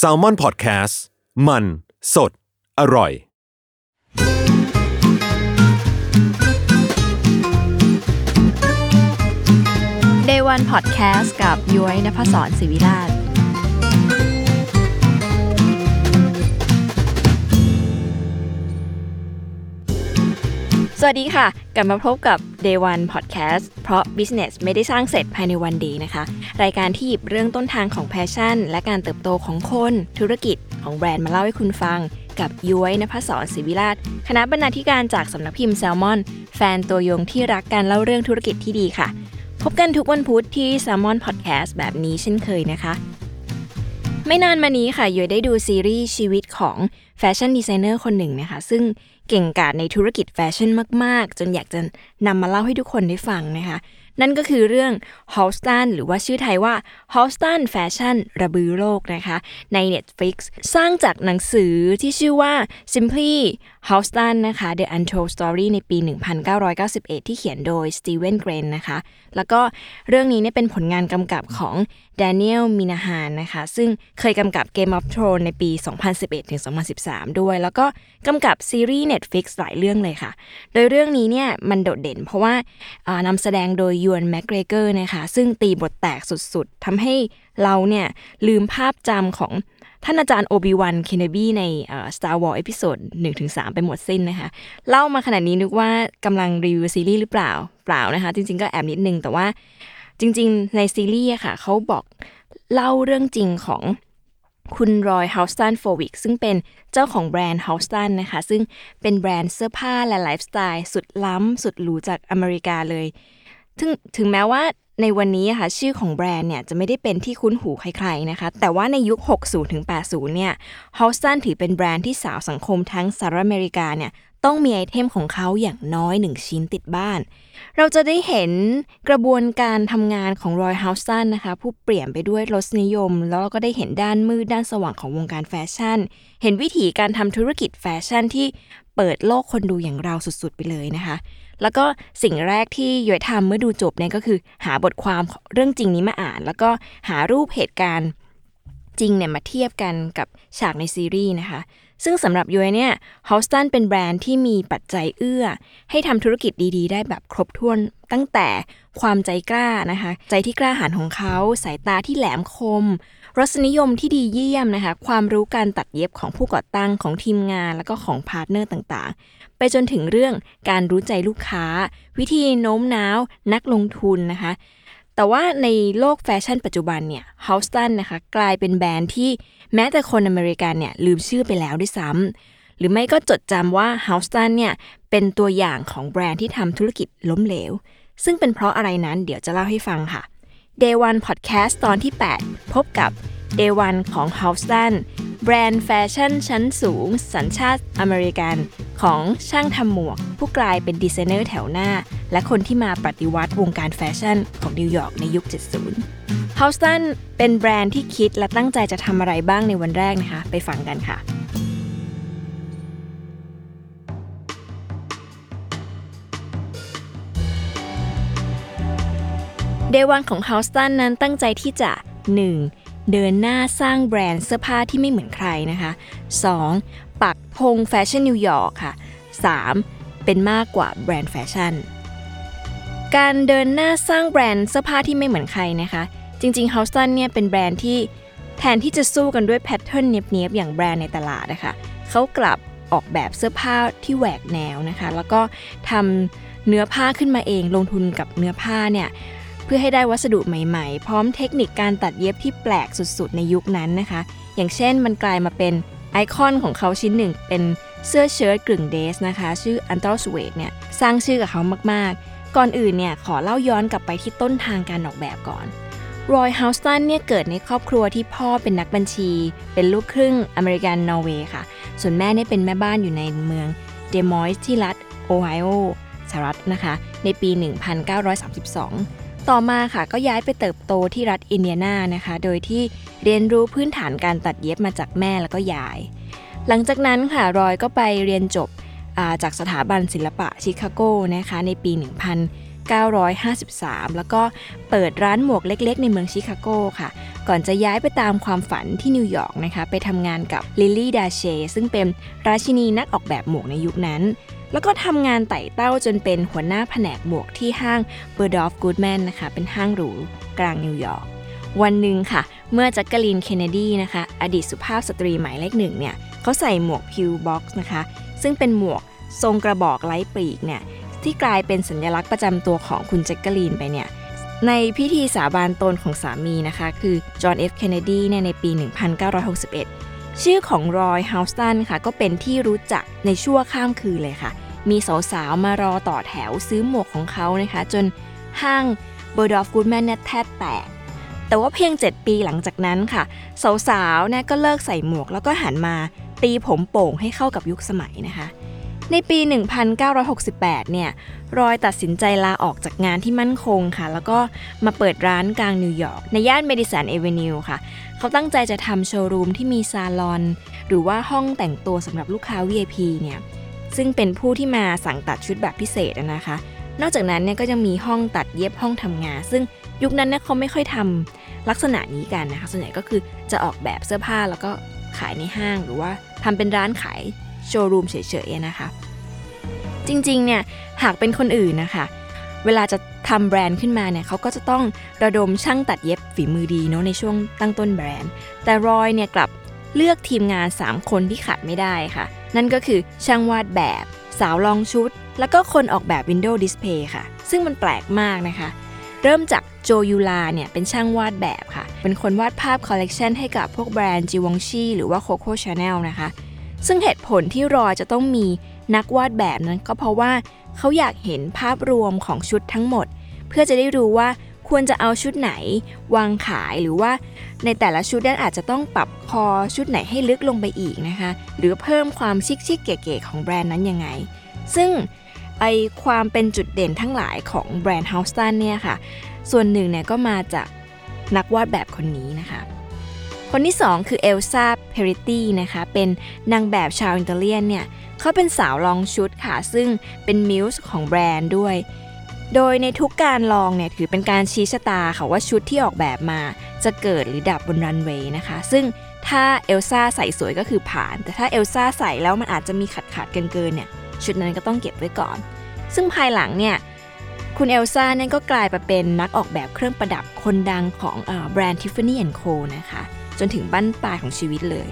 S a l ม o n PODCAST มัน สด อร่อย Day One Podcast กับย้อยนภศรศิวิราช สวัสดีค่ะ กลับมาพบกับ Day One Podcast เพราะ Business ไม่ได้สร้างเสร็จภายในวันเดียวนะคะ รายการที่หยิบเรื่องต้นทางของ passion และการเติบโตของคน ธุรกิจของแบรนด์มาเล่าให้คุณฟัง กับยุ้ยนภษร ศรีวิลาศ คณะบรรณาธิการจากสำนักพิมพ์แซลมอน แฟนตัวยงที่รักการเล่าเรื่องธุรกิจที่ดีค่ะ พบกันทุกวันพุธที่ Salmon Podcast แบบนี้เช่นเคยนะคะไม่นานมานี้ค่ะยุ้ยได้ดูซีรีส์ชีวิตของแฟชั่นดีไซเนอร์คนหนึ่งนะคะ ซึ่ง เก่งกาจในธุรกิจแฟชั่นมาก ๆ จนอยากจะนำมาเล่าให้ทุกคนได้ฟังนะคะ นั่นก็คือเรื่อง h o l s t o n หรือว่าชื่อไทยว่า h o l s t o n Fashion ระบือโลกนะคะ ใน Netflix สร้างจากหนังสือที่ชื่อว่า Simply h o l s t o n นะคะ The Untold Story ในปี 1991 ที่เขียนโดย Steven g r e n นะคะ แล้วก็เรื่องนี้เนี่ยเป็นผลงานกำกับของ Daniel Minahan นะคะ ซึ่งเคยกำกับ Game of Thrones ในปี 2011-2013 ด้วย แล้วก็กำกับซีรีส์ Netflix หลายเรื่องเลยค่ะ โดยเรื่องนี้เนี่ยมันโดดเด่นเพราะว่าอ่านำแสดงโดย Ewan McGregor นะคะ ซึ่งตีบทแตกสุดๆทำให้เราเนี่ยลืมภาพจำของ ท่านอาจารย์ Obi-Wan Kenobi ใน Star Wars Episode 1-3ไปหมดสิ้นนะคะ เล่ามาขนาดนี้นึกว่ากำลังรีวิวซีรีส์หรือเปล่า เปล่านะคะ จริง ๆ ก็แอบนิดนึง แต่ว่าจริง ๆ ในซีรีส์ค่ะเขาบอกเล่าเรื่องจริงของคุณ Roy Halston Frowick ซึ่งเป็นเจ้าของแบรนด์ Halston นะคะ ซึ่งเป็นแบรนด์เสื้อผ้าและไลฟ์สไตล์สุดล้ำสุดหรูจากอเมริกาเลยถึงถึงแม้ว่า ในวันนี้ค่ะชื่อของแบรนด์เนี่ยจะไม่ได้เป็นที่คุ้นหูใครๆนะคะ แต่ว่าในยุค 60ถึง80เนี่ย Halston ถือเป็นแบรนด์ที่สาวสังคมทั้งสหรัฐอเมริกาเนี่ยต้องมีไอเทมของเขาอย่างน้อยหนึ่งชิ้นติดบ้าน เราจะได้เห็นกระบวนการทำงานของรอยเฮาสันนะคะ ผู้เปลี่ยนไปด้วยรสนิยม แล้วเราก็ได้เห็นด้านมืดด้านสว่างของวงการแฟชั่น เห็นวิธีการทำธุรกิจแฟชั่นที่เปิดโลกคนดูอย่างเราสุดๆไปเลยนะคะ แล้วก็สิ่งแรกที่ย้อยทำเมื่อดูจบเนี่ยก็คือ หาบทความเรื่องจริงนี้มาอ่าน แล้วก็หารูปเหตุการณ์จริงเนี่ยมาเทียบกันกับฉากในซีรีส์นะคะ ซึ่งสำหรับยุ้ยเนี่ย Halston เป็นแบรนด์ที่มีปัจจัยเอื้อ ให้ทำธุรกิจดีๆ ได้แบบครบถ้วนตั้งแต่ความใจกล้านะคะ ใจที่กล้าหาญของเขา สายตาที่แหลมคม รสนิยมที่ดีเยี่ยมนะคะ ความรู้การตัดเย็บของผู้ก่อตั้งของทีมงาน แล้วก็ของ partner ต่างๆ ไปจนถึงเรื่องการรู้ใจลูกค้า วิธีโน้มน้าว นักลงทุนนะคะ แต่ว่าในโลกแฟชั่นปัจจุบันเนี่ย Halston นะคะกลายเป็นแบรนด์ที่แม้แต่คนอเมริกันเนี่ยลืมชื่อไปแล้วด้วยซ้ำหรือไม่ก็จดจำว่า Halston เนี่ยเป็นตัวอย่างของแบรนด์ที่ทำธุรกิจล้มเหลว ซึ่งเป็นเพราะอะไรนั้นเดี๋ยวจะเล่าให้ฟังค่ะ Day One Podcast ตอนที่ 8 พบกับ Day One ของ h o u s t o n แบรนด์แฟชั่นชั้นสูง สัญชาติอเมริกัน ของช่างทำหมวก ผู้กลายเป็นดีไซเนอร์แถวหน้า และคนที่มาปฏิวัติวงการแฟชั่นของนิวยอร์กในยุค 70 h o u s t o n เป็นแบรนด์ที่คิดและตั้งใจจะทำอะไรบ้างในวันแรกนะคะ ไปฟังกันค่ะ Day One ของ Halston นั้นตั้งใจที่จะ 1. เดินหน้าสร้างแบรนด์เสื้อผ้าที่ไม่เหมือนใครนะคะ 2. ปักธงแฟชั่นนิวยอร์กค่ะ 3. เป็นมากกว่าแบรนด์แฟชั่น การเดินหน้าสร้างแบรนด์เสื้อผ้าที่ไม่เหมือนใครนะคะ จริงๆ h o u s t o n เนี่ยเป็นแบรนด์ที่แทนที่จะสู้กันด้วย pattern เนียบๆอย่างแบรนด์ในตลาดนะคะเขากลับออกแบบเสื้อผ้าที่แหวกแนวนะคะ แล้วก็ทำเนื้อผ้าขึ้นมาเองลงทุนกับเนื้อผ้าเนี่ย เพื่อให้ได้วัสดุใหม่ๆ พร้อมเทคนิคการตัดเย็บที่แปลกสุดๆ ในยุคนั้นนะคะ อย่างเช่นมันกลายมาเป็นไอคอนของเขาชิ้นหนึ่ง เป็นเสื้อเชิ้ตกึ่งเดสนะคะ ชื่อ Ultrasuede เนี่ยสร้างชื่อกับเขามากๆ ก่อนอื่นเนี่ยขอเล่าย้อนกลับไปที่ต้นทางการออกแบบก่อน Roy Halston เนี่ยเกิดในครอบครัวที่พ่อเป็นนักบัญชี เป็นลูกครึ่งอเมริกันนอร์เวย์ค่ะ ส่วนแม่เนี่ยเป็นแม่บ้านอยู่ในเมือง Des Moines ที่รัฐโอไฮโอสหรัฐนะคะ ในปี 1932 ต่อมาค่ะก็ย้ายไปเติบโตที่รัฐอินเดียนานะคะ โดยที่เรียนรู้พื้นฐานการตัดเย็บมาจากแม่แล้วก็ยาย หลังจากนั้นค่ะ Roy ก็ไปเรียนจบจากสถาบันศิลปะชิคาโกนะคะในปี 1953 แล้วก็เปิดร้านหมวกเล็กๆ ในเมืองชิคาโกค่ะ ก่อนจะย้ายไปตามความฝันที่นิวยอร์กนะคะ ไปทำงานกับ Lilly Daché ซึ่งเป็นราชินีนักออกแบบหมวกในยุคนั้น แล้วก็ทำงานไต่เต้าจนเป็นหัวหน้าแผนกหมวกที่ห้างBergdorf Goodman นะคะ เป็นห้างหรูกลางนิวยอร์ก วันหนึ่งค่ะ เมื่อ Jacqueline Kennedy นะคะ อดีตสุภาพสตรีหมายเลขหนึ่งเนี่ยเขาใส่หมวก pillbox นะคะ ซึ่งเป็นหมวกทรงกระบอกไร้ปีกเนี่ยที่กลายเป็นสัญลักษณ์ประจำตัวของคุณ Jacqueline ไปเนี่ยในพิธีสาบานตนของสามีนะคะ คือ John F. Kennedy เนี่ยในปี 1961 ชื่อของ Roy Halston ค่ะ ก็เป็นที่รู้จักในชั่วข้ามคืนเลยค่ะ มีสาวๆ มารอต่อแถวซื้อหมวกของเขานะคะ จนห้าง Bergdorf Goodman เนี่ยแทบแตก แต่ว่าเพียง 7 ปีหลังจากนั้นค่ะ สาวๆเนี่ยก็เลิกใส่หมวกแล้วก็หันมาตีผมโป่งให้เข้ากับยุคสมัยนะคะ ในปี 1968 เนี่ย Roy ตัดสินใจลาออกจากงานที่มั่นคงค่ะ แล้วก็มาเปิดร้านกลางนิวยอร์กในย่าน Madison Avenue ค่ะ เขาตั้งใจจะทำโชว์รูมที่มีซาลอน หรือว่าห้องแต่งตัวสำหรับลูกค้า VIP เนี่ย ซึ่งเป็นผู้ที่มาสั่งตัดชุดแบบพิเศษนะคะ นอกจากนั้นเนี่ยก็จะมีห้องตัดเย็บห้องทำงาน ซึ่งยุคนั้นเนี่ยเขาไม่ค่อยทำลักษณะนี้กันนะคะ ส่วนใหญ่ก็คือจะออกแบบเสื้อผ้าแล้วก็ขายในห้างหรือว่าทำเป็นร้านขายโชว์รูมเฉยๆนะคะ จริงๆเนี่ยหากเป็นคนอื่นนะคะ เวลาจะทำแบรนด์ขึ้นมาเนี่ยเขาก็จะต้องระดมช่างตัดเย็บฝีมือดีเนาะในช่วงตั้งต้นแบรนด์ แต่รอยเนี่ยกลับเลือกทีมงาน 3 คนที่ขาดไม่ได้ค่ะ นั่นก็คือช่างวาดแบบ สาวลองชุด แล้วก็คนออกแบบ Windows Display ค่ะ ซึ่งมันแปลกมากนะคะ เริ่มจาก Joe Eula เนี่ยเป็นช่างวาดแบบค่ะ เป็นคนวาดภาพคอลเลกชันให้กับพวกแบรนด์ Givenchy หรือว่า Coco Chanel นะคะ ซึ่งเหตุผลที่รอยจะต้องมีนักวาดแบบนั้นก็เพราะว่าเขาอยากเห็นภาพรวมของชุดทั้งหมด เพื่อจะได้รู้ว่า ควรจะเอาชุดไหนวางขายหรือว่าในแต่ละชุดนั้นอาจจะต้องปรับคอชุดไหนให้ลึกลงไปอีกนะคะ หรือเพิ่มความ chic chic เก๋ๆของแบรนด์นั้นยังไง ซึ่งไอ้ความเป็นจุดเด่นทั้งหลายของแบรนด์ Halston เนี่ยค่ะ ส่วนหนึ่งเนี่ยก็มาจากนักวาดแบบคนนี้นะคะ คนที่ 2 คือ Elsa Peretti นะคะ เป็นนางแบบชาวอิตาเลียนเนี่ยเขาเป็นสาวลองชุดค่ะ ซึ่งเป็น muse ของแบรนด์ด้วย โดยในทุกการลองเนี่ยถือเป็นการชี้ชะตาค่ะว่าชุดที่ออกแบบมาจะเกิดหรือดับบนรันเวย์นะคะ ซึ่งถ้าเอลซ่าใส่สวยก็คือผ่าน แต่ถ้าเอลซ่าใส่แล้วมันอาจจะมีขาดขาดเกินเกินเนี่ยชุดนั้นก็ต้องเก็บไว้ก่อน ซึ่งภายหลังเนี่ยคุณเอลซ่าเนี่ยก็กลายไปเป็นนักออกแบบเครื่องประดับคนดังของแบรนด์ Tiffany Co นะคะ จนถึงบั้นปลายของชีวิตเลย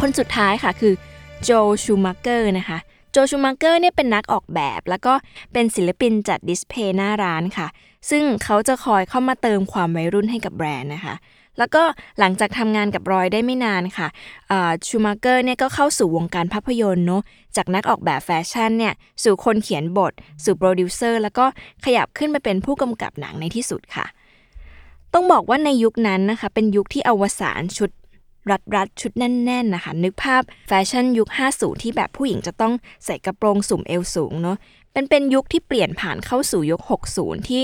คนสุดท้ายค่ะคือโจชูมาร์เกอร์นะคะ จชูมาร์เกอร์เนี่ยเป็นนักออกแบบ แล้วก็เป็นศิลปินจัด display หน้าร้านค่ะ ซึ่งเขาจะคอยเข้ามาเติมความวัยรุ่นให้กับแบรนด์นะคะ แล้วก็หลังจากทำงานกับรอยได้ไม่นานค่ะ Schumacher เนี่ยก็เข้าสู่วงการภาพยนตร์เนาะจากนักออกแบบแฟชั่นเนี่ยสู่คนเขียนบท สู่โปรดิวเซอร์แล้วก็ขยับขึ้นมาเป็นผู้กำกับหนังในที่สุดค่ะต้องบอกว่าในยุคนั้นนะคะเป็นยุคที่อวสานชุด รัดรัดชุดแน่นๆนะคะ นึกภาพแฟชั่นยุค 50 ที่แบบผู้หญิงจะต้องใส่กระโปรงสุ่มเอวสูงเนาะเป็นเป็นยุคที่เปลี่ยนผ่านเข้าสู่ยุค 60 ที่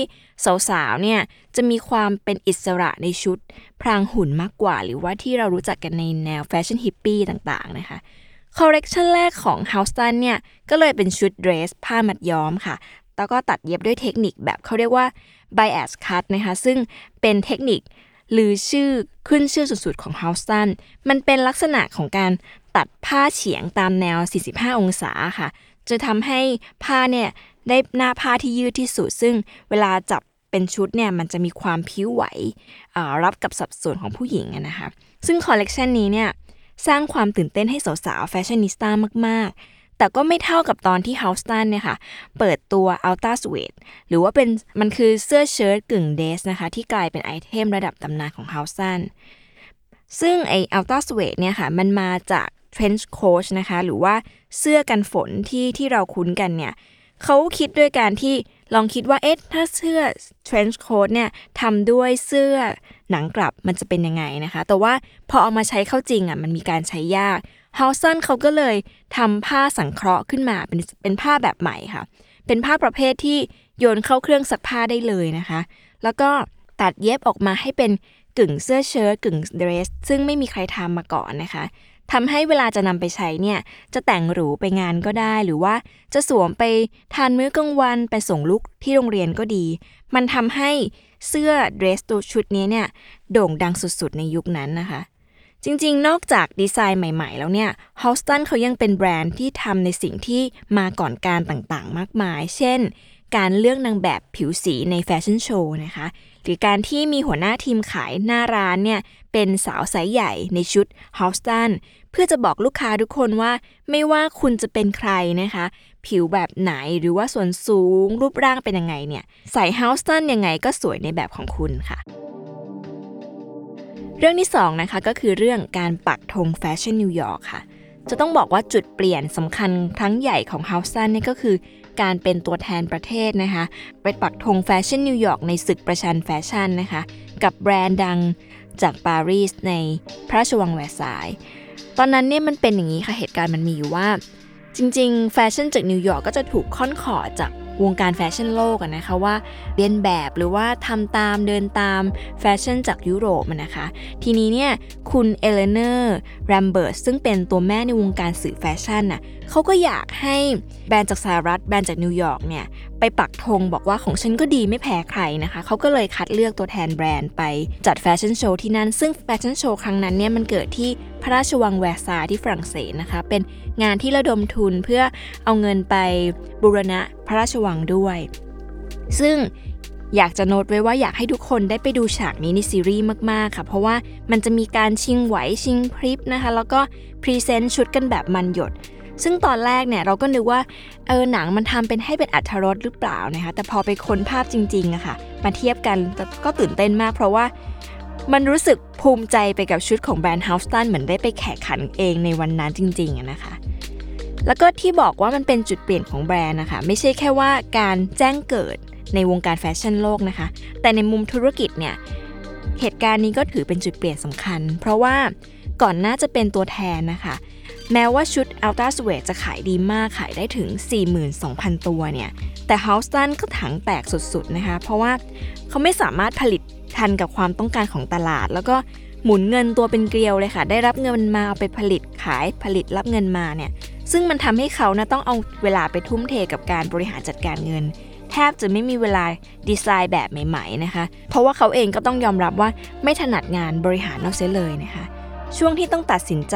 สาวๆเนี่ยจะมีความเป็นอิสระในชุด พรางหุ่นมากกว่า หรือว่าที่เรารู้จักกันในแนวแฟชั่นฮิปปี้ต่างๆนะคะคอลเลกชันแรกของ h o u s t o n เนี่ยก็เลยเป็นชุดเดรส ผ้ามัดย้อมค่ะ แล้วก็ตัดเย็บด้วยเทคนิคแบบเขาเรียกว่า bias cut นะคะ ซึ่งเป็นเทคนิค หรือชื่อขึ้นชื่อสุดๆของ h o u s t o n มันเป็นลักษณะของการตัดผ้าเฉียงตามแนว 45 องศาค่ะ จะทำให้ผ้าเนี่ยได้หน้าผ้าที่ยืดที่สุด ซึ่งเวลาจับเป็นชุดเนี่ยมันจะมีความพลิ้วไหวรับกับสัดส่วนของผู้หญิงนะคะ ซึ่งคอลเลกชันนี้เนี่ยสร้างความตื่นเต้นให้สาวๆแฟชั่นนิสต้ามาก แต่ก็ไม่เท่ากับตอนที่เฮาสตันเนี่ยค่ะ เปิดตัว Ultra Sweat หรือว่าเป็นมันคือเสื้อเชิ้ตกึ่งเดสนะคะ ที่กลายเป็นไอเทมระดับตำนานของเฮาสตันซึ่งไอ Ultra Sweat เนี่ยค่ะ มันมาจาก trench coat นะคะ หรือว่าเสื้อกันฝนที่ที่เราคุ้นกันเนี่ยเขาคิดด้วยการที่ลองคิดว่าเอ๊ะถ้าเสื้อ trench coat เนี่ยทำด้วยเสื้อหนังกลับมันจะเป็นยังไงนะคะ แต่ว่าพอเอามาใช้เข้าจริงอะมันมีการใช้ยาก ฮาสันเขาก็เลยทำผ้าสังเคราะห์ขึ้นมาเป็นเป็นผ้าแบบใหม่ค่ะ เป็นผ้าประเภทที่โยนเข้าเครื่องซักผ้าได้เลยนะคะ แล้วก็ตัดเย็บออกมาให้เป็นกึ่งเสื้อเชิ้ตกึ่งเดรส ซึ่งไม่มีใครทำมาก่อนนะคะทำให้เวลาจะนำไปใช้เนี่ย จะแต่งหรูไปงานก็ได้ หรือว่าจะสวมไปทานมื้อกลางวันไปส่งลูกที่โรงเรียนก็ดี มันทำให้เสื้อเดรสตัวชุดนี้เนี่ย โด่งดังสุดๆในยุคนั้นนะคะ จริงๆ นอกจากดีไซน์ใหม่ๆ แล้วเนี่ย Halston เขายังเป็นแบรนด์ที่ทำในสิ่งที่มาก่อนการต่างๆ มากมาย เช่น การเลือกนางแบบผิวสีในแฟชั่นโชว์นะคะ หรือการที่มีหัวหน้าทีมขายหน้าร้านเนี่ย เป็นสาวไซส์ใหญ่ในชุด Halston เพื่อจะบอกลูกค้าทุกคนว่า ไม่ว่าคุณจะเป็นใครนะคะ ผิวแบบไหนหรือว่าส่วนสูงรูปร่างเป็นยังไงเนี่ย ใส่ Halston ยังไงก็สวยในแบบของคุณค่ะ เรื่องที่2นะคะก็คือเรื่องการปักธงแฟชั่นนิวยอร์กค่ะ จะต้องบอกว่าจุดเปลี่ยนสำคัญครั้งใหญ่ของ Halston นี่ก็คือการเป็นตัวแทนประเทศนะคะไปปักธงแฟชั่นนิวยอร์กในศึกประชันแฟชั่นนะคะ กับแบรนด์ดังจากปารีสในพระราชวังแวร์ซายน์ตอนนั้นเนี่ยมันเป็นอย่างนี้ค่ะเหตุการณ์มันมีอยู่ว่า จริงๆ แฟชั่นจากนิวยอร์กก็จะถูกค่อนขอดจาก วงการแฟชั่นโลกนะคะว่าเลียนแบบหรือว่าทำตามเดินตามแฟชั่นจากยุโรปนะคะ ทีนี้เนี่ยคุณ Eleanor Lambert ซึ่งเป็นตัวแม่ในวงการสื่อแฟชั่นน่ะเขาก็อยากให้แบรนด์จากสหรัฐแบรนด์จากนิวยอร์กเนี่ยไปปักธงบอกว่าของฉันก็ดีไม่แพ้ใครนะคะเขาก็เลยคัดเลือกตัวแทนแบรนด์ไปจัดแฟชั่นโชว์ที่นั่น ซึ่งแฟชั่นโชว์ครั้งนั้นเนี่ยมันเกิดที่พระราชวังแวร์ซายที่ฝรั่งเศสนะคะ เป็นงานที่ระดมทุนเพื่อเอาเงินไปบูรณะพระราชวังด้วย ซึ่งอยากจะโน้ตไว้ว่าอยากให้ทุกคนได้ไปดูฉากนี้ในซีรีส์มาก ๆ ค่ะ เพราะว่ามันจะมีการชิงไหวชิงพริบนะคะ แล้วก็ present ชุดกันแบบมันหยด ซึ่งตอนแรกเนี่ยเราก็นึกว่าเออหนังมันทำเป็นให้เป็นอรรถรสหรือเปล่านะคะ แต่พอไปค้นภาพจริงๆอะค่ะ มาเทียบกันก็ตื่นเต้นมาก เพราะว่ามันรู้สึกภูมิใจไปกับชุดของแบรนด์ h o u s t o n เหมือนได้ไปแข่งขันเองในวันนั้นจริงๆนะคะ แล้วก็ที่บอกว่ามันเป็นจุดเปลี่ยนของแบรนด์นะคะ ไม่ใช่แค่ว่าการแจ้งเกิดในวงการแฟชั่นโลกนะคะ แต่ในมุมธุรกิจเนี่ยเหตุการณ์นี้ก็ถือเป็นจุดเปลี่ยนสำคัญ เพราะว่าก่อนหน้าจะเป็นตัวแทนนะคะ แม้ว่าชุด Ultra s w e a t จะขายดีมากขายได้ถึง 42,000 ตัวเนี่ย แต่ h o u s t o n ก็ถังแตกสุดๆนะคะ เพราะว่าเขาไม่สามารถผลิตทันกับความต้องการของตลาด แล้วก็หมุนเงินตัวเป็นเกลียวเลยค่ะ ได้รับเงินมาเอาไปผลิตขายผลิตรับเงินมาเนี่ย ซึ่งมันทำให้เขานะต้องเอาเวลาไปทุ่มเทกับการบริหารจัดการเงิน แทบจะไม่มีเวลาดีไซน์แบบใหม่ๆนะคะ เพราะว่าเขาเองก็ต้องยอมรับว่าไม่ถนัดงานบริหารนอกเสียเลยนะคะ ช่วงที่ต้องตัดสินใจ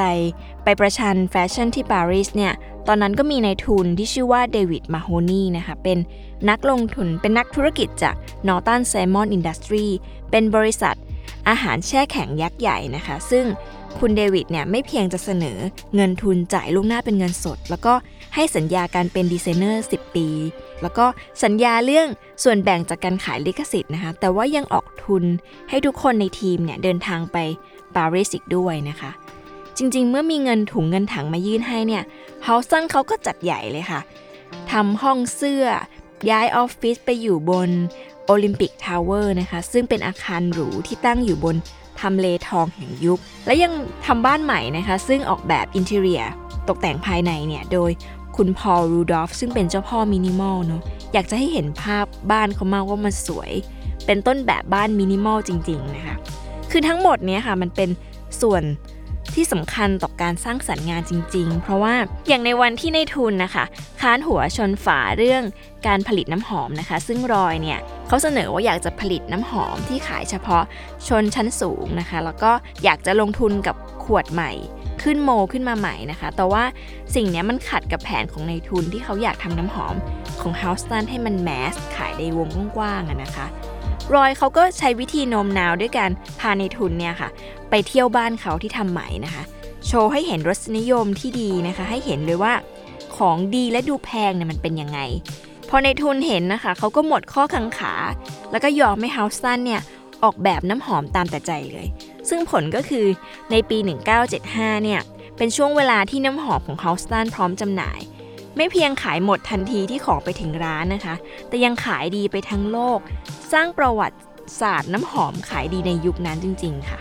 ไปประชันแฟชั่นที่ปารีสเนี่ย ตอนนั้นก็มีนายทุนที่ชื่อว่าเดวิดมาโฮนีนะคะ เป็นนักลงทุนเป็นนักธุรกิจจาก Northern Salmon Industry เป็นบริษัท อาหารแช่แข็งยักษ์ใหญ่นะคะ ซึ่งคุณเดวิดเนี่ยไม่เพียงจะเสนอเงินทุนจ่ายล่วงหน้าเป็นเงินสด แล้วก็ให้สัญญาการเป็นดีไซเนอร์ 10 ปี แล้วก็สัญญาเรื่องส่วนแบ่งจากการขายลิขสิทธิ์นะคะ แต่ว่ายังออกทุนให้ทุกคนในทีมเนี่ยเดินทางไปปารีสอีกด้วยนะคะ จริงๆ เมื่อมีเงินถุงเงินถังมายื่นให้เนี่ย Halston เขาก็จัดใหญ่เลยค่ะทำห้องเสื้อย้ายออฟฟิศไปอยู่บน Olympic Tower นะคะซึ่งเป็นอาคารหรูที่ตั้งอยู่บนทำเลทองแห่งยุค และยังทำบ้านใหม่นะคะ ซึ่งออกแบบอินเท i รียตกแต่งภายในเนี่ย โดยคุณ Paul Rudolph ซึ่งเป็นเจ้าพ่อมินิมอลเนาะอยากจะให้เห็นภาพบ้านเขามากว่ามันสวย เป็นต้นแบบบ้านมินิมอลจริง ๆ นะคะ คือทั้งหมดเนี้ยค่ะ มันเป็นส่วน ที่สำคัญต่อการสร้างสรรค์งานจริง ๆ เพราะว่าอย่างในวันที่ในทุนนะคะ ค้านหัวชนฝาเรื่องการผลิตน้ำหอมนะคะ ซึ่งรอยเนี่ยเขาเสนอว่าอยากจะผลิตน้ำหอมที่ขายเฉพาะชนชั้นสูงนะคะ แล้วก็อยากจะลงทุนกับขวดใหม่ขึ้นโมขึ้นมาใหม่นะคะ แต่ว่าสิ่งนี้มันขัดกับแผนของในทุนที่เขาอยากทำน้ำหอมของ h o u s t o n ให้มันแมสขายในวงกว้างๆนะคะ รอยเขาก็ใช้วิธีโน้มน้าวด้วยการพาในทุนเนี่ยค่ะ ไปเที่ยวบ้านเขาที่ทำใหม่นะคะ โชว์ให้เห็นรสนิยมที่ดีนะคะ ให้เห็นเลยว่าของดีและดูแพงเนี่ยมันเป็นยังไง พอในทุนเห็นนะคะ เขาก็หมดข้อกังขา แล้วก็ยอมให้เฮาส์ตันเนี่ยออกแบบน้ำหอมตามแต่ใจเลย ซึ่งผลก็คือในปี 1975 เนี่ย เป็นช่วงเวลาที่น้ำหอมของเฮาส์ตันพร้อมจำหน่าย ไม่เพียงขายหมดทันทีที่ของไปถึงร้านนะคะ แต่ยังขายดีไปทั้งโลก สร้างประวัติศาสตร์น้ำหอมขายดีในยุคนั้นจริง ๆ ค่ะ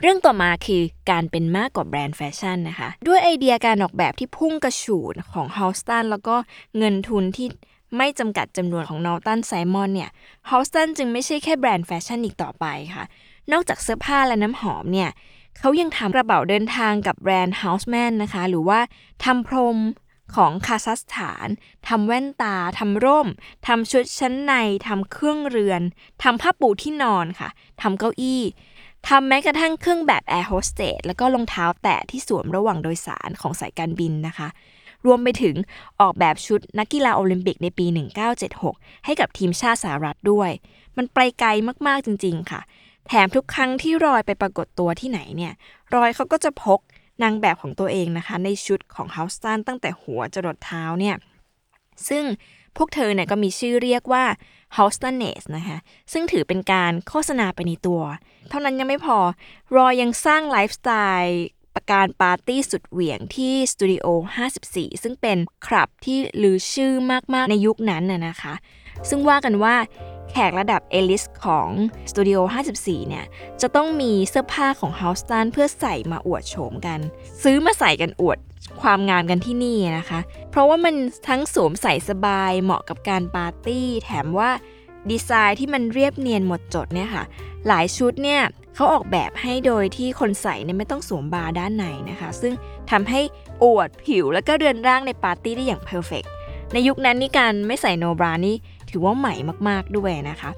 เรื่องต่อมาคือการเป็นมากกว่าแบรนด์แฟชั่นนะคะ ด้วยไอเดียการออกแบบที่พุ่งกระฉูดของ h o u s t o n แล้วก็เงินทุนที่ไม่จำกัดจำนวนของ Norton Simon เนี่ย h o u s t o n จึงไม่ใช่แค่แบรนด์แฟชั่นอีกต่อไปค่ะ นอกจากเสื้อผ้าและน้ำหอมเนี่ยเขายังทำกระเป๋าเดินทางกับแบรนด์ Hartmann นะคะ หรือว่าทำพรมของ Karastan ทำแว่นตาทำร่มทำชุดชั้นในทำเครื่องเรือนทำผ้าปูที่นอนค่ะทำเก้าอี้ ทำแม้กระทั่งเครื่องแบบแอร์โฮสเตสแล้วก็รองเท้าแตะที่สวมระหว่างโดยสารของสายการบินนะคะ รวมไปถึงออกแบบชุดนักกีฬาโอลิมปิกในปี 1976 ให้กับทีมชาติสหรัฐด้วย มันไปไกลมากๆจริง ๆ ค่ะ แถมทุกครั้งที่รอยไปปรากฏตัวที่ไหนเนี่ย รอยเขาก็จะพกนางแบบของตัวเองนะคะ ในชุดของเฮาสตันตั้งแต่หัวจรดเท้าเนี่ยซึ่ง พวกเธอเนี่ยก็มีชื่อเรียกว่า h o u s t o n e s นะคะ ซึ่งถือเป็นการโฆษณาไปในตัว เท่านั้นยังไม่พอ รอยยังสร้างไลฟ์สไตล์ประการปาร์ตี้สุดเหวี่ยงที่สตูดิโอ 54 ซึ่งเป็นคลับที่ลือชื่อมาก ๆ ในยุคนั้นน่ะนะคะ ซึ่งว่ากันว่าแขกระดับ A-list ของสตูดิโอ 54 เนี่ย จะต้องมีเสื้อผ้าของ h o u s t o n เพื่อใส่มาอวดโฉมกัน ซื้อมาใส่กันอวด ความงามกันที่นี่นะคะ เพราะว่ามันทั้งสวมใส่สบายเหมาะกับการปาร์ตี้ แถมว่าดีไซน์ที่มันเรียบเนียนหมดจดเนี่ยค่ะ หลายชุดเนี่ยเขาออกแบบให้โดยที่คนใส่เนี่ยไม่ต้องสวมบราด้านในนะคะ ซึ่งทำให้อวดผิวแล้วก็เรือนร่างในปาร์ตี้ได้อย่าง perfect ในยุคนั้นนี่การไม่ใส่ no bra นี่ถือว่าใหม่มากๆด้วยนะคะ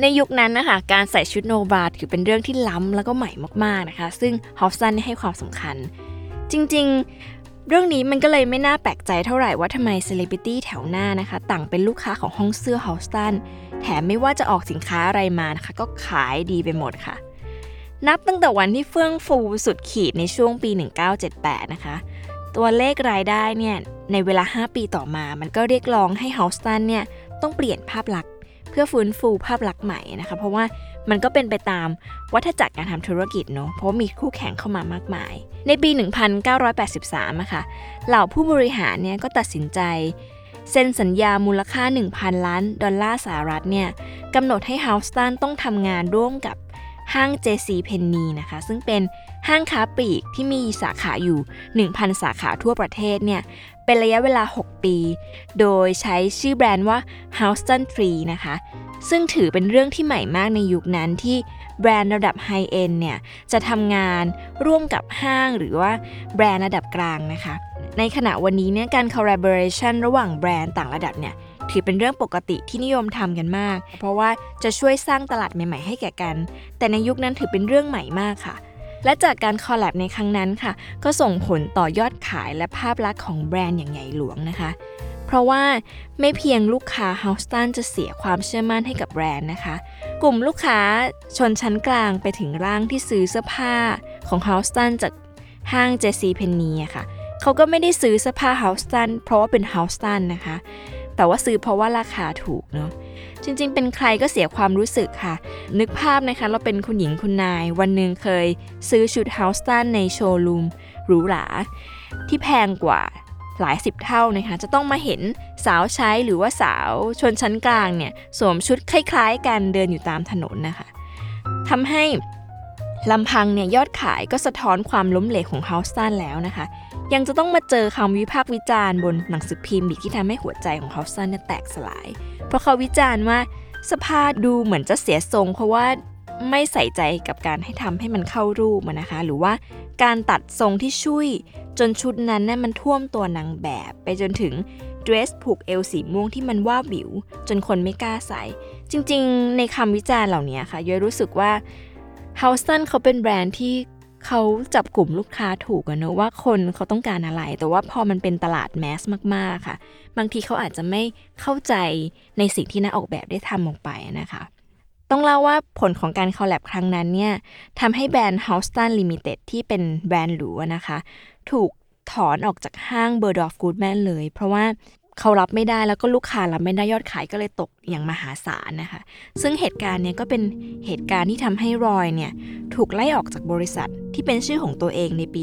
ในยุคนั้นนะคะการใส่ชุด no bra ถือเป็นเรื่องที่ล้ำแล้วก็ใหม่มากๆนะคะ ซึ่ง Halston ให้ความสำคัญ จริงๆ เรื่องนี้มันก็เลยไม่น่าแปลกใจเท่าไหร่ว่าทำไมเซเลบริตี้แถวหน้านะคะ ต่างเป็นลูกค้าของห้องเสื้อ Halstonแถมไม่ว่าจะออกสินค้าอะไรมานะคะ ก็ขายดีไปหมดค่ะ นับตั้งแต่วันที่เฟื่องฟูสุดขีดในช่วงปี 1978 นะคะ ตัวเลขรายได้เนี่ยในเวลา 5 ปีต่อมา มันก็เรียกร้องให้ h o u s t o n เนี่ยต้องเปลี่ยนภาพลักษณ์ เพื่อฟื้นฟูภาพลักษณ์ใหม่นะคะ เพราะว่ามันก็เป็นไปตามวัฏจักรการทำธุรกิจเนาะเพราะมีคู่แข่งเข้ามามากมาย ในปี 1983อะค่ะเหล่าผู้บริหารเนี่ยก็ตัดสินใจเซ็นสัญญามูลค่า 1,000 ล้าน ดอลลาร์สหรัฐเนี่ยกำหนดให้ h o u s t o n ต้องทำงานร่วมกับห้าง JC p e n n y นะคะ ซึ่งเป็นห้างค้าปลีกที่มีสาขาอยู่ 1,000 สาขาทั่วประเทศเนี่ยเป็นระยะเวลา 6 ปี โดยใช้ชื่อแบรนด์ว่า Houston Tree นะคะ ซึ่งถือเป็นเรื่องที่ใหม่มากในยุคนั้นที่แบรนด์ระดับไฮเอ็นเนี่ย จะทำงานร่วมกับห้างหรือว่าแบรนด์ระดับกลางนะคะ ในขณะวันนี้เนี่ยการ collaboration ระหว่างแบรนด์ต่างระดับเนี่ยถือเป็นเรื่องปกติที่นิยมทำกันมาก เพราะว่าจะช่วยสร้างตลาดใหม่ ๆ ให้แก่กัน แต่ในยุคนั้นถือเป็นเรื่องใหม่มากค่ะ และจากการคอลแลบในครั้งนั้นค่ะ ก็ส่งผลต่อยอดขายและภาพลักษณ์ของแบรนด์อย่างใหญ่หลวงนะคะ เพราะว่าไม่เพียงลูกค้า h o u s t o n จะเสียความเชื่อมั่นให้กับแบรนด์นะคะ กลุ่มลูกค้าชนชั้นกลางไปถึงร่างที่ซื้อเสื้อผ้าของ h o u s t o n จากห้าง JC Penney อะค่ะเขาก็ไม่ได้ซื้อเสื้อผ้า h o u s t o n เพราะว่าเป็น h o u s t o n นะคะ แต่ว่าซื้อเพราะว่าราคาถูกเนาะจริงๆ เป็นใครก็เสียความรู้สึกค่ะ นึกภาพนะคะ เราเป็นคุณหญิงคุณนาย วันหนึ่งเคยซื้อชุด h o u s t o n ในโชว์รูมหรูหรา ที่แพงกว่าหลายสิบเท่านะคะ จะต้องมาเห็นสาวใช้หรือว่าสาวชนชั้นกลางเนี่ยสวมชุดคล้ายๆกันเดินอยู่ตามถนนนะคะทำให้ลำพังเนี่ยยอดขายก็สะท้อนความล้มเหลวของ h o u s t o n แล้วนะคะ ยังจะต้องมาเจอคำวิพากษ์วิจารณ์บนหนังสือพิมพ์อีกที่ทำให้หัวใจของ h o u s t o n เนี่ยแตกสลาย เพราะเขาวิจารณ์ว่าสภาดูเหมือนจะเสียทรง เพราะว่าไม่ใส่ใจกับการให้ทำให้มันเข้ารูปนะคะ หรือว่าการตัดทรงที่ช่วยจนชุดนั้นเนี่ยมันท่วมตัวนางแบบ ไปจนถึงเดรสผูกเอวสีม่วงที่มันว่าบิว จนคนไม่กล้าใส่ จริงๆ ในคำวิจารณ์เหล่านี้ค่ะย้อยรู้สึกว่า h o u s t o n เขาเป็นแบรนด์ที่ เขาจับกลุ่มลูกค้าถูกอะเนอะว่าคนเขาต้องการอะไร แต่ว่าพอมันเป็นตลาดแมสมากๆค่ะ บางทีเขาอาจจะไม่เข้าใจในสิ่งที่นักออกแบบได้ทำลงไปนะคะ ต้องเล่าว่าผลของการคอลแลบครั้งนั้นเนี่ยทำให้แบรนด์ Houston Limited ที่เป็นแบรนด์หรูนะคะ ถูกถอนออกจากห้าง Bird of Goodman เลย เพราะว่า เขารับไม่ได้แล้วก็ลูกค้ารับไม่ได้ยอดขายก็เลยตกอย่างมหาศาลนะคะ ซึ่งเหตุการณ์เนี้ยก็เป็นเหตุการณ์ที่ทำให้รอยเนี่ยถูกไล่ออกจากบริษัทที่เป็นชื่อของตัวเองในปี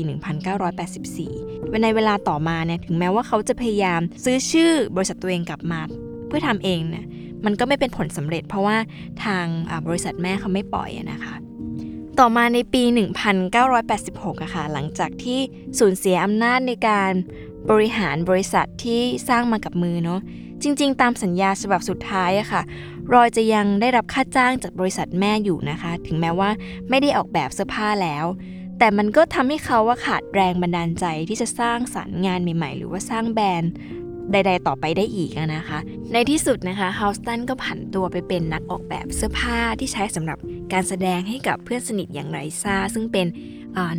1984 ในเวลาต่อมาเนี่ยถึงแม้ว่าเขาจะพยายามซื้อชื่อบริษัทตัวเองกลับมาเพื่อทำเองเนี่ยมันก็ไม่เป็นผลสำเร็จ เพราะว่าทางบริษัทแม่เขาไม่ปล่อยนะคะ ต่อมาในปี 1986อะค่ะหลังจากที่สูญเสียอำนาจในการบริหารบริษัทที่สร้างมากับมือเนาะจริง ๆ ตามสัญญาฉบับสุดท้ายอะค่ะ รอยจะยังได้รับค่าจ้างจากบริษัทแม่อยู่นะคะ ถึงแม้ว่าไม่ได้ออกแบบเสื้อผ้าแล้ว แต่มันก็ทำให้เขาว่าขาดแรงบันดาลใจที่จะสร้างสรรค์งานใหม่ ๆ หรือว่าสร้างแบรนด์ ใด ๆ ต่อไปได้อีกนะคะ ในที่สุดนะคะฮาสตันก็ผันตัวไปเป็นนักออกแบบเสื้อผ้าที่ใช้สำหรับการแสดงให้กับเพื่อนสนิทอย่างไรซาซึ่งเป็น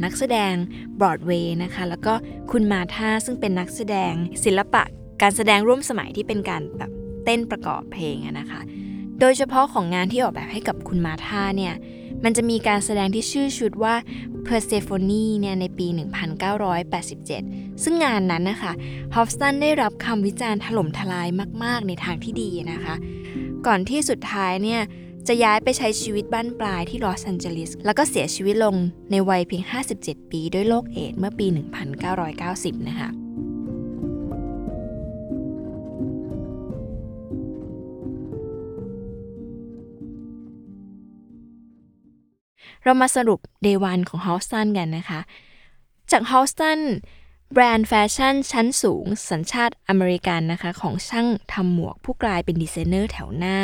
นักแสดงบรอดเวย์นะคะแล้วก็คุณมาธาซึ่งเป็นนักแสดงศิลปะ การแสดงร่วมสมัยที่เป็นการแบบเต้นประกอบเพลงนะคะ โดยเฉพาะของงานที่ออกแบบให้กับคุณมาธาเนี่ย มันจะมีการแสดงที่ชื่อชุดว่า Persephone เนี่ยในปี 1987 ซึ่งงานนั้นนะคะฮอฟสันได้รับคำวิจารณ์ถล่มทลายมาก ๆ ในทางที่ดีนะคะ ก่อนที่สุดท้ายเนี่ยจะย้ายไปใช้ชีวิตบั้นปลายที่ลอสแอนเจลิส แล้วก็เสียชีวิตลงในวัยเพียง 57 ปีด้วยโรคเอดส์เมื่อปี 1990 นะคะ เรามาสรุป Day 1ของ h o u s t o n กันนะคะ จาก h o u s t o n แบรนด์แฟชั่นชั้นสูง สัญชาติอเมริกันนะคะ ของช่างทำหมวกผู้กลายเป็นดีไซเนอร์แถวหน้า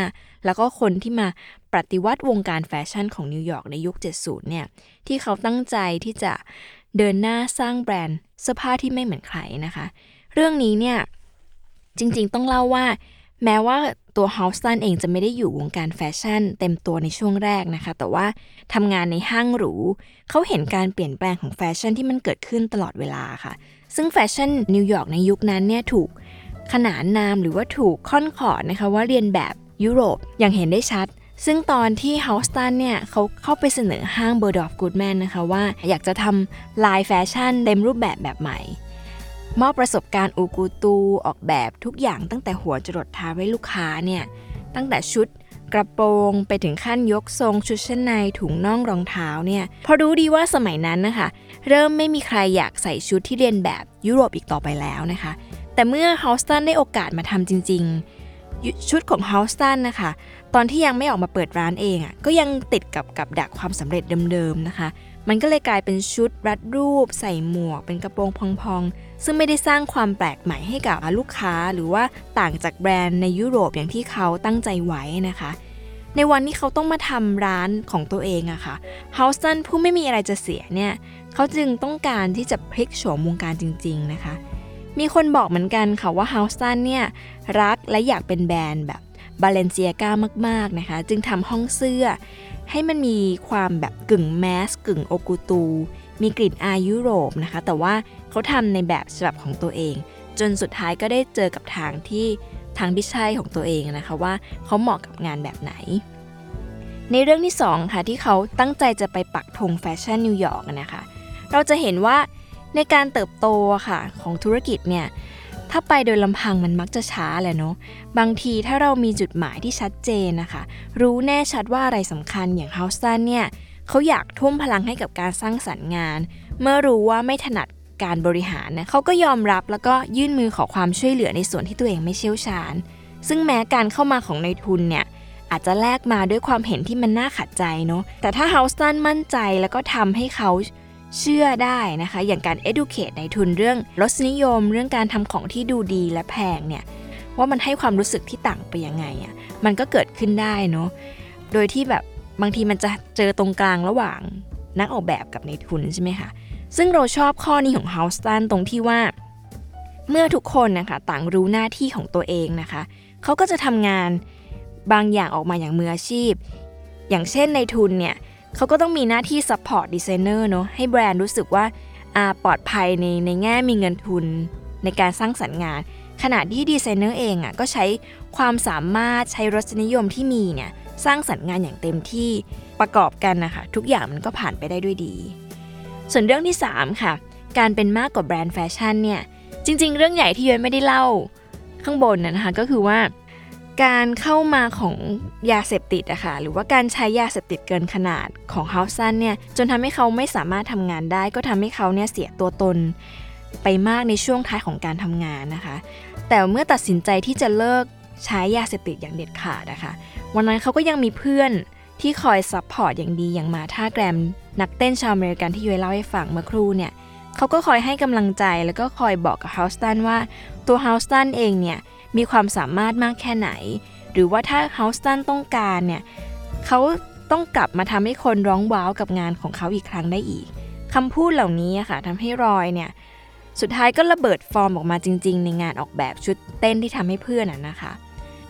แล้วก็คนที่มาปฏิวัติวงการแฟชั่นของนิวยอร์กในยุค 70 เนี่ย ที่เขาตั้งใจที่จะเดินหน้าสร้างแบรนด์เสื้อผ้าที่ไม่เหมือนใครนะคะ เรื่องนี้เนี่ย จริงๆต้องเล่าว่า แม้ว่า ตัว Halston เองจะไม่ได้อยู่วงการแฟชั่น เต็มตัวในช่วงแรกนะคะ แต่ว่าทำงานในห้างหรู เขาเห็นการเปลี่ยนแปลงของแฟชั่นที่มันเกิดขึ้นตลอดเวลาค่ะ ซึ่งแฟชั่นนิวยอร์กในยุคนั้นเนี่ยถูกขนานนามหรือว่าถูกค่อนขอดนะคะว่าเลียนแบบยุโรปอย่างเห็นได้ชัด ซึ่งตอนที่ Halston เนี่ยเขาเข้าไปเสนอห้าง Bergdorf Goodman นะคะว่าอยากจะทำลายแฟชั่นเต็มรูปแบบแบบใหม่ มอบประสบการณ์อูกูตูออกแบบทุกอย่างตั้งแต่หัวจรดเท้าให้ลูกค้าเนี่ย ตั้งแต่ชุดกระโปรงไปถึงขั้นยกทรงชุดชั้นในถุงน่องรองเท้าเนี่ยพอรู้ดีว่าสมัยนั้นนะคะ เริ่มไม่มีใครอยากใส่ชุดที่เรียนแบบยุโรปอีกต่อไปแล้วนะคะ แต่เมื่อฮาวสตันได้โอกาสมาทำจริง ๆ ชุดของฮาวสตันนะคะ ตอนที่ยังไม่ออกมาเปิดร้านเองอะ่ะก็ยังติดกับกับดักความสำเร็จเดิมๆนะคะ มันก็เลยกลายเป็นชุดรัดรูป ใส่หมวก เป็นกระโปรงพองๆ ซึ่งไม่ได้สร้างความแปลกใหม่ให้กับลูกค้า หรือว่าต่างจากแบรนด์ในยุโรปอย่างที่เขาตั้งใจไว้นะคะ ในวันที่เขาต้องมาทำร้านของตัวเองอะคะ่ะเฮาสันผู้ไม่มีอะไรจะเสียเนี่ยเขาจึงต้องการที่จะพลิกโฉมวงการจริง ๆนะคะ มีคนบอกเหมือนกันค่ะว่าเฮาสันเนี่ยรักและอยากเป็นแบรนด์แบบบาเลนเซียกามากๆนะคะ จึงทำห้องเสื้อ ให้มันมีความแบบกึ่งแมสกึ่งโอกูตู มีกลิ่นอายยุโรปนะคะ แต่ว่าเขาทำในแบบฉบับของตัวเอง จนสุดท้ายก็ได้เจอกับทางที่ทางที่ใช่ของตัวเองนะคะว่าเขาเหมาะกับงานแบบไหน ในเรื่องที่2ค่ะที่เขาตั้งใจจะไปปักธงแฟชั่นนิวยอร์กนะคะ เราจะเห็นว่าในการเติบโตค่ะของธุรกิจเนี่ย ถ้าไปโดยลำพังมันมักจะช้าแหละเนาะ บางทีถ้าเรามีจุดหมายที่ชัดเจนนะคะ รู้แน่ชัดว่าอะไรสำคัญอย่าง Halston เนี่ยเขาอยากทุ่มพลังให้กับการสร้างสรรค์งาน เมื่อรู้ว่าไม่ถนัดการบริหารนะเขาก็ยอมรับแล้วก็ยื่นมือขอความช่วยเหลือในส่วนที่ตัวเองไม่เชี่ยวชาญ ซึ่งแม้การเข้ามาของในทุนเนี่ยอาจจะแลกมาด้วยความเห็นที่มันน่าขัดใจเนาะ แต่ถ้าเฮาสตันมั่นใจแล้วก็ทำให้เขา เชื่อได้นะคะ อย่างการ educate ในทุนเรื่องรสนิยม เรื่องการทำของที่ดูดีและแพงเนี่ยว่ามันให้ความรู้สึกที่ต่างไปยังไงอะ่ะมันก็เกิดขึ้นได้เนาะโดยที่แบบบางทีมันจะเจอตรงกลางระหว่างนักออกแบบกับในทุนใช่ไหมคะซึ่งเราชอบข้อนี้ของ h o u s t o n ตรงที่ว่า เมื่อทุกคนนะคะต่างรู้หน้าที่ของตัวเองนะคะเขาก็จะทำงานบางอย่างออกมาอย่างมืออาชีพ อย่างเช่นในทุนเนี่ย เขาก็ต้องมีหน้าที่ support designer เนาะให้แบรนด์รู้สึกว่าอาปลอดภัยในในแง่มีเงินทุนในการสร้างสรรค์งาน ขณะที่ดีไซเนอร์เองอะ่ะก็ใช้ความสามารถใช้รสนิยมที่มีเนี่ยสร้างสรรค์งานอย่างเต็มที่ประกอบกันนะคะทุกอย่างมันก็ผ่านไปได้ด้วยดี ส่วนเรื่องที่ 3 ค่ะ การเป็นมากกว่าแบรนด์แฟชั่นเนี่ยจริง ๆ เรื่องใหญ่ที่ย้อยไม่ได้เล่าข้างบนนะคะก็คือว่า การเข้ามาของยาเสพติดอะค่ะหรือว่าการใช้ยาเสพติดเกินขนาดของเฮาสันเนี่ยจนทำให้เขาไม่สามารถทำงานได้ ก็ทำให้เขาเนี่ยเสียตัวตนไปมากในช่วงท้ายของการทำงานนะคะ แต่เมื่อตัดสินใจที่จะเลิกใช้ยาเสพติดอย่างเด็ดขาดนะคะวันนั้นเขาก็ยังมีเพื่อนที่คอย support อย่างดีอย่าง Martha Graham นักเต้นชาวอเมริกันที่ยุ้ยเล่าให้ฟังเมื่อครู่เนี่ยเขาก็คอยให้กำลังใจแล้วก็คอยบอกกับ Halston ว่าตัว Halston เองเนี่ย มีความสามารถมากแค่ไหน หรือว่าถ้า Halston ต้องการเนี่ยเขาต้องกลับมาทำให้คนร้องว้าวกับงานของเขาอีกครั้งได้อีกคำพูดเหล่านี้ค่ะทำให้รอยเนี่ยสุดท้ายก็ระเบิดฟอร์มออกมาจริง ๆ ในงานออกแบบชุดเต้นที่ทำให้เพื่อนนะคะ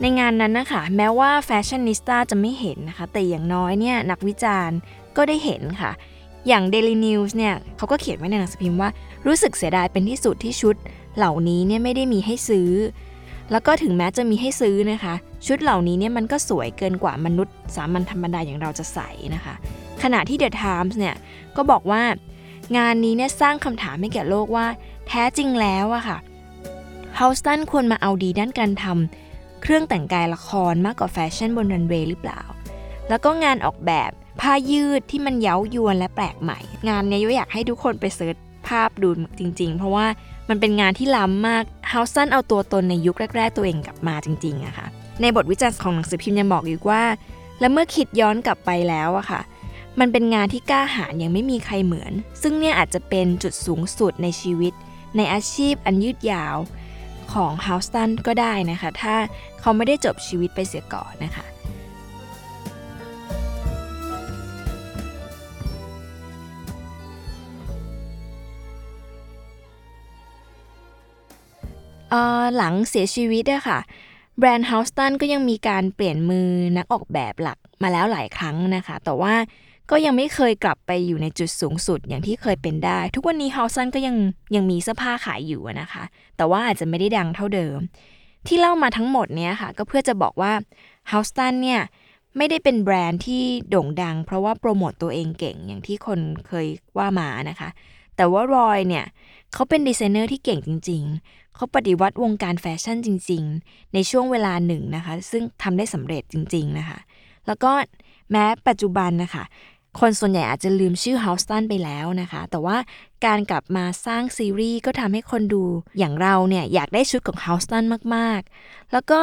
ในงานนั้นนะคะแม้ว่าแฟชั่นนิสต้าจะไม่เห็นนะคะ แต่อย่างน้อยเนี่ยนักวิจารณ์ก็ได้เห็นค่ะ อย่าง Daily News เนี่ยเขาก็เขียนไว้ในหนังสือพิมพ์ว่ารู้สึกเสียดายเป็นที่สุดที่ชุดเหล่านี้เนี่ยไม่ได้มีให้ซื้อ แล้วก็ถึงแม้จะมีให้ซื้อนะคะ ชุดเหล่านี้เนี่ยมันก็สวยเกินกว่ามนุษย์ สามัญธรรมดาอย่างเราจะใส่นะคะ ขณะที่ The Times เนี่ยก็บอกว่างานนี้เนี่ยสร้างคำถามให้แก่โลกว่าแท้จริงแล้วอะค่ะเฮาสตันควรมาเอาดีด้านการทำเครื่องแต่งกายละครมากกว่าแฟชั่นบนรันเวย์หรือเปล่า แล้วก็งานออกแบบผ้ายืดที่มันเย้ายวนและแปลกใหม่ งานเนี้ยยอยากให้ทุกคนไปเสิร์ชภาพดูจริง ๆ เพราะว่า มันเป็นงานที่ล้ำมากเฮาสันเอาตัวตนในยุคแรก ๆ ตัวเองกลับมาจริงๆอะค่ะ ในบทวิจารณ์ของหนังสือพิมพ์ยังบอกอีกว่า และเมื่อคิดย้อนกลับไปแล้วอะค่ะ มันเป็นงานที่กล้าหาญยังไม่มีใครเหมือน ซึ่งเนี่ยอาจจะเป็นจุดสูงสุดในชีวิต ในอาชีพอันยืดยาวของเฮาสตันก็ได้นะคะ ถ้าเขาไม่ได้จบชีวิตไปเสียก่อนนะคะ หลังเสียชีวิตอะค่ะแบรนด์เฮาสตันก็ยังมีการเปลี่ยนมือนักออกแบบหลักมาแล้วหลายครั้งนะคะ แต่ว่าก็ยังไม่เคยกลับไปอยู่ในจุดสูงสุดอย่างที่เคยเป็นได้ ทุกวันนี้ Halston ก็ยังยังมีเสื้อผ้าขายอยู่นะคะ แต่ว่าอาจจะไม่ได้ดังเท่าเดิม ที่เล่ามาทั้งหมดเนี้ยค่ะ ก็เพื่อจะบอกว่า Halston เนี่ยไม่ได้เป็นแบรนด์ที่โด่งดัง เพราะว่าโปรโมตตัวเองเก่งอย่างที่คนเคยว่ามานะคะ แต่ว่ารอยเนี่ยเขาเป็นดีไซเนอร์ที่เก่งจริง ๆ เขาปฏิวัติวงการแฟชั่นจริง ๆ ในช่วงเวลาหนึ่งนะคะ ซึ่งทำได้สำเร็จจริง ๆ นะคะ แล้วก็แม้ปัจจุบันนะคะ คนส่วนใหญ่อาจจะลืมชื่อ h o u s t o n ไปแล้วนะคะ แต่ว่าการกลับมาสร้างซีรีส์ก็ทำให้คนดูอย่างเราเนี่ยอยากได้ชุดของ h o u s t o n มาก ๆ แล้วก็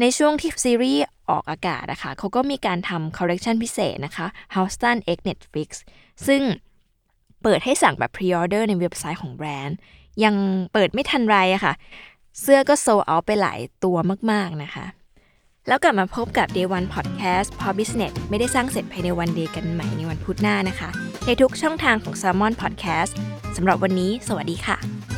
ในช่วงที่ซีรีส์ออกอากาศนะคะเขาก็มีการทำคอลเลคชันพิเศษนะคะ h o u s t o n X Netflix ซึ่ง เปิดให้สั่งแบบ pre-order ในเว็บไซต์ของแบรนด์ ยังเปิดไม่ทันไรอะค่ะ เสื้อก็โซเอาไปหลายตัวมากๆนะคะ แล้วกลับมาพบกับ Day One Podcast พอ Business ไม่ได้สร้างเสร็จภายในวันเดย์กันใหม่ในวันพุธหน้านะคะ ในทุกช่องทางของ Salmon Podcast สำหรับวันนี้ สวัสดีค่ะ